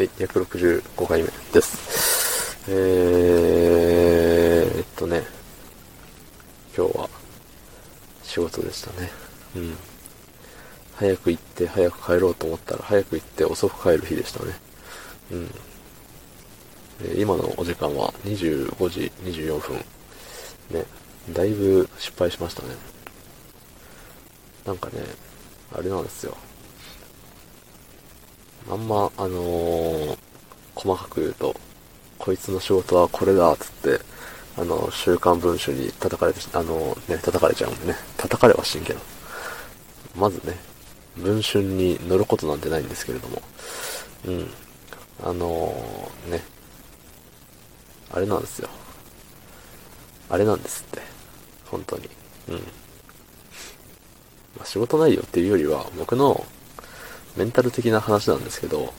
はい、165回目です。えーっとね、今日は仕事でしたね。うん。早く行って早く帰ろうと思ったら早く行って遅く帰る日でしたね。うん。え今のお時間は25時24分。ね、だいぶ失敗しましたね。なんかね、あれなんですよ。あんま、あのー細かく言うと、こいつの仕事はこれだ、つって、あの、週刊文春に叩かれて、あのね、叩かれちゃうんでね、叩かれはしんけど。まずね、文春に乗ることなんてないんですけれども、うん。あのーね、あれなんですよ。あれなんですって。本当に。うん。まあ、仕事内容っていうよりは、僕のメンタル的な話なんですけど、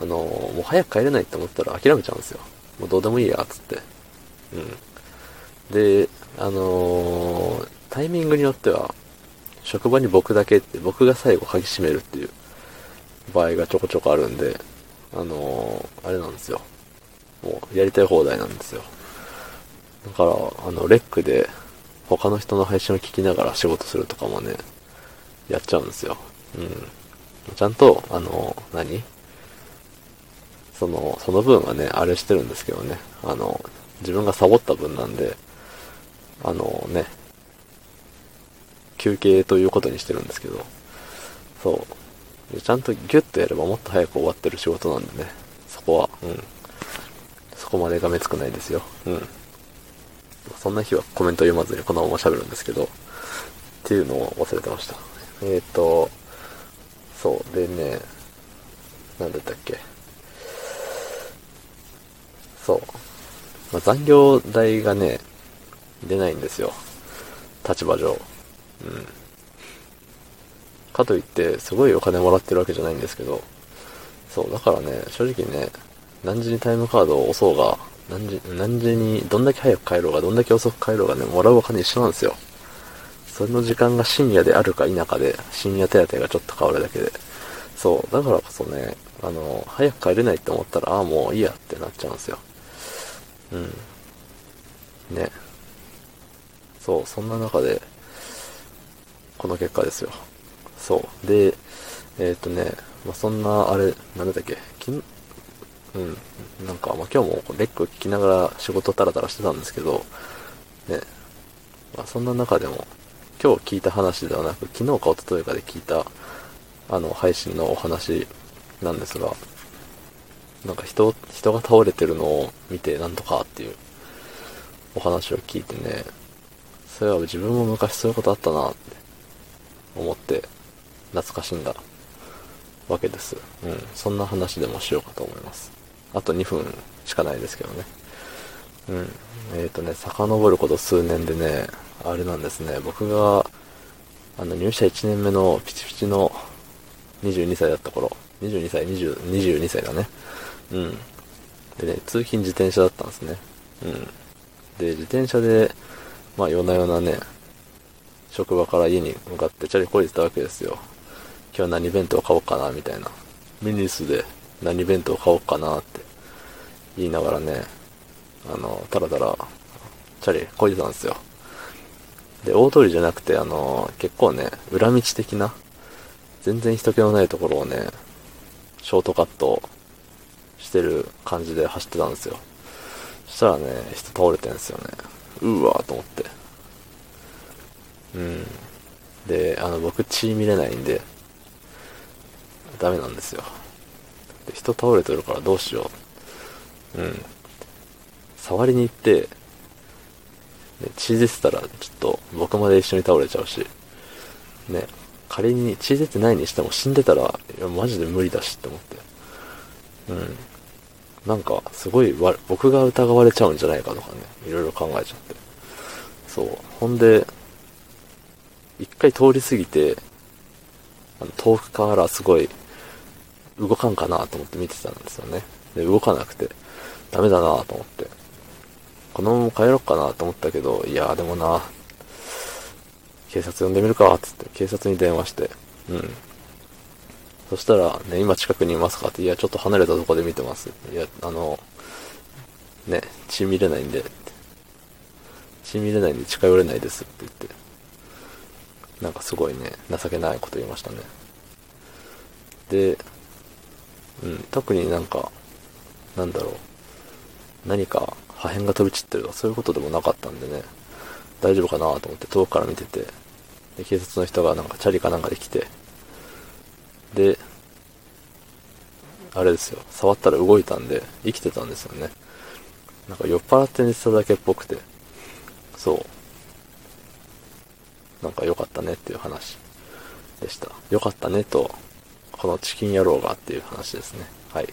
あのもう早く帰れないって思ったら諦めちゃうんですよ。もうどうでもいいや、つって。うん。で、あのータイミングによっては、職場に僕だけって、僕が最後鍵閉めるっていう場合がちょこちょこあるんで、あのーあれなんですよ。もうやりたい放題なんですよ。だから、あの、レックで他の人の配信を聞きながら仕事するとかもね、やっちゃうんですよ。うん。ちゃんと、あの、何？その、その分はね、あれしてるんですけどね。あの、自分がサボった分なんで、あのね、休憩ということにしてるんですけど、そう。ちゃんとギュッとやればもっと早く終わってる仕事なんでね、そこは、うん。そこまでがめつくないですよ。うん。そんな日はコメント読まずにこのまま喋るんですけど、っていうのを忘れてました。えっ、ー、と、そう、でね、なんだったっけ。そう。まあ、残業代がね、出ないんですよ。立場上。うん。かといって、すごいお金もらってるわけじゃないんですけど、そう、だからね、正直ね、何時にタイムカードを押そうが、何時、何時に、どんだけ早く帰ろうが、どんだけ遅く帰ろうがね、もらうお金一緒なんですよ。その時間が深夜であるか否かで、深夜手当がちょっと変わるだけで。そう、だからこそね、あの、早く帰れないって思ったら、ああ、もういいやってなっちゃうんですよ。うん。ね。そう、そんな中で、この結果ですよ。そう。で、えっ、とね、まあ、そんな、あれ、なんだっけ、きん、うん、なんか、まあ、今日もレック聞きながら仕事タラタラしてたんですけど、ね、まあ、そんな中でも、今日聞いた話ではなく、昨日か一昨日かで聞いた、あの、配信のお話なんですが、なんか人、人が倒れてるのを見てなんとかっていうお話を聞いてね、それは自分も昔そういうことあったなって思って懐かしんだわけです。うん。そんな話でもしようかと思います。あと2分しかないですけどね。うん。えっ、ー、とね、遡ること数年でね、あれなんですね、僕が、あの、入社1年目のピチピチの22歳だった頃、22歳、20、22歳だね。うん。でね、通勤自転車だったんですね。うん。で、自転車で、まあ夜な夜なね、職場から家に向かってチャリこいでたわけですよ。今日何弁当買おうかな、みたいな。ミニスで何弁当買おうかなって言いながらね、あの、たらたら、チャリこいでたんですよ。で、大通りじゃなくて、あの、結構ね、裏道的な、全然人気のないところをね、ショートカットしてる感じで走ってたんですよ。そしたらね、人倒れてんですよね。うーわーと思って。うん。で、あの、僕血見れないんで、ダメなんですよ。で人倒れてるからどうしよう。うん。触りに行って、で血出てたらちょっと僕まで一緒に倒れちゃうし、ね、仮に血出てないにしても死んでたら、いや、マジで無理だしって思って。うん。なんか、すごいわ、僕が疑われちゃうんじゃないかとかね、いろいろ考えちゃって。そう。ほんで、一回通り過ぎて、あの遠くからすごい、動かんかなと思って見てたんですよね。で、動かなくて、ダメだなと思って。このまま帰ろっかなと思ったけど、いやでもな、警察呼んでみるか、つって、警察に電話して、うん。そしたら、ね、今近くにいますかって、いや、ちょっと離れたとこで見てます。いや、あの、ね、血見れないんで、血見れないんで近寄れないですって言って、なんかすごいね、情けないこと言いましたね。で、うん、特になんか、なんだろう、何か破片が飛び散ってるとかそういうことでもなかったんでね、大丈夫かなと思って遠くから見てて、で、警察の人がなんかチャリかなんかで来て、で、あれですよ、触ったら動いたんで、生きてたんですよね。なんか酔っ払って寝てただけっぽくて、そう。なんか良かったねっていう話でした。良かったねと、このチキン野郎がっていう話ですね。はい。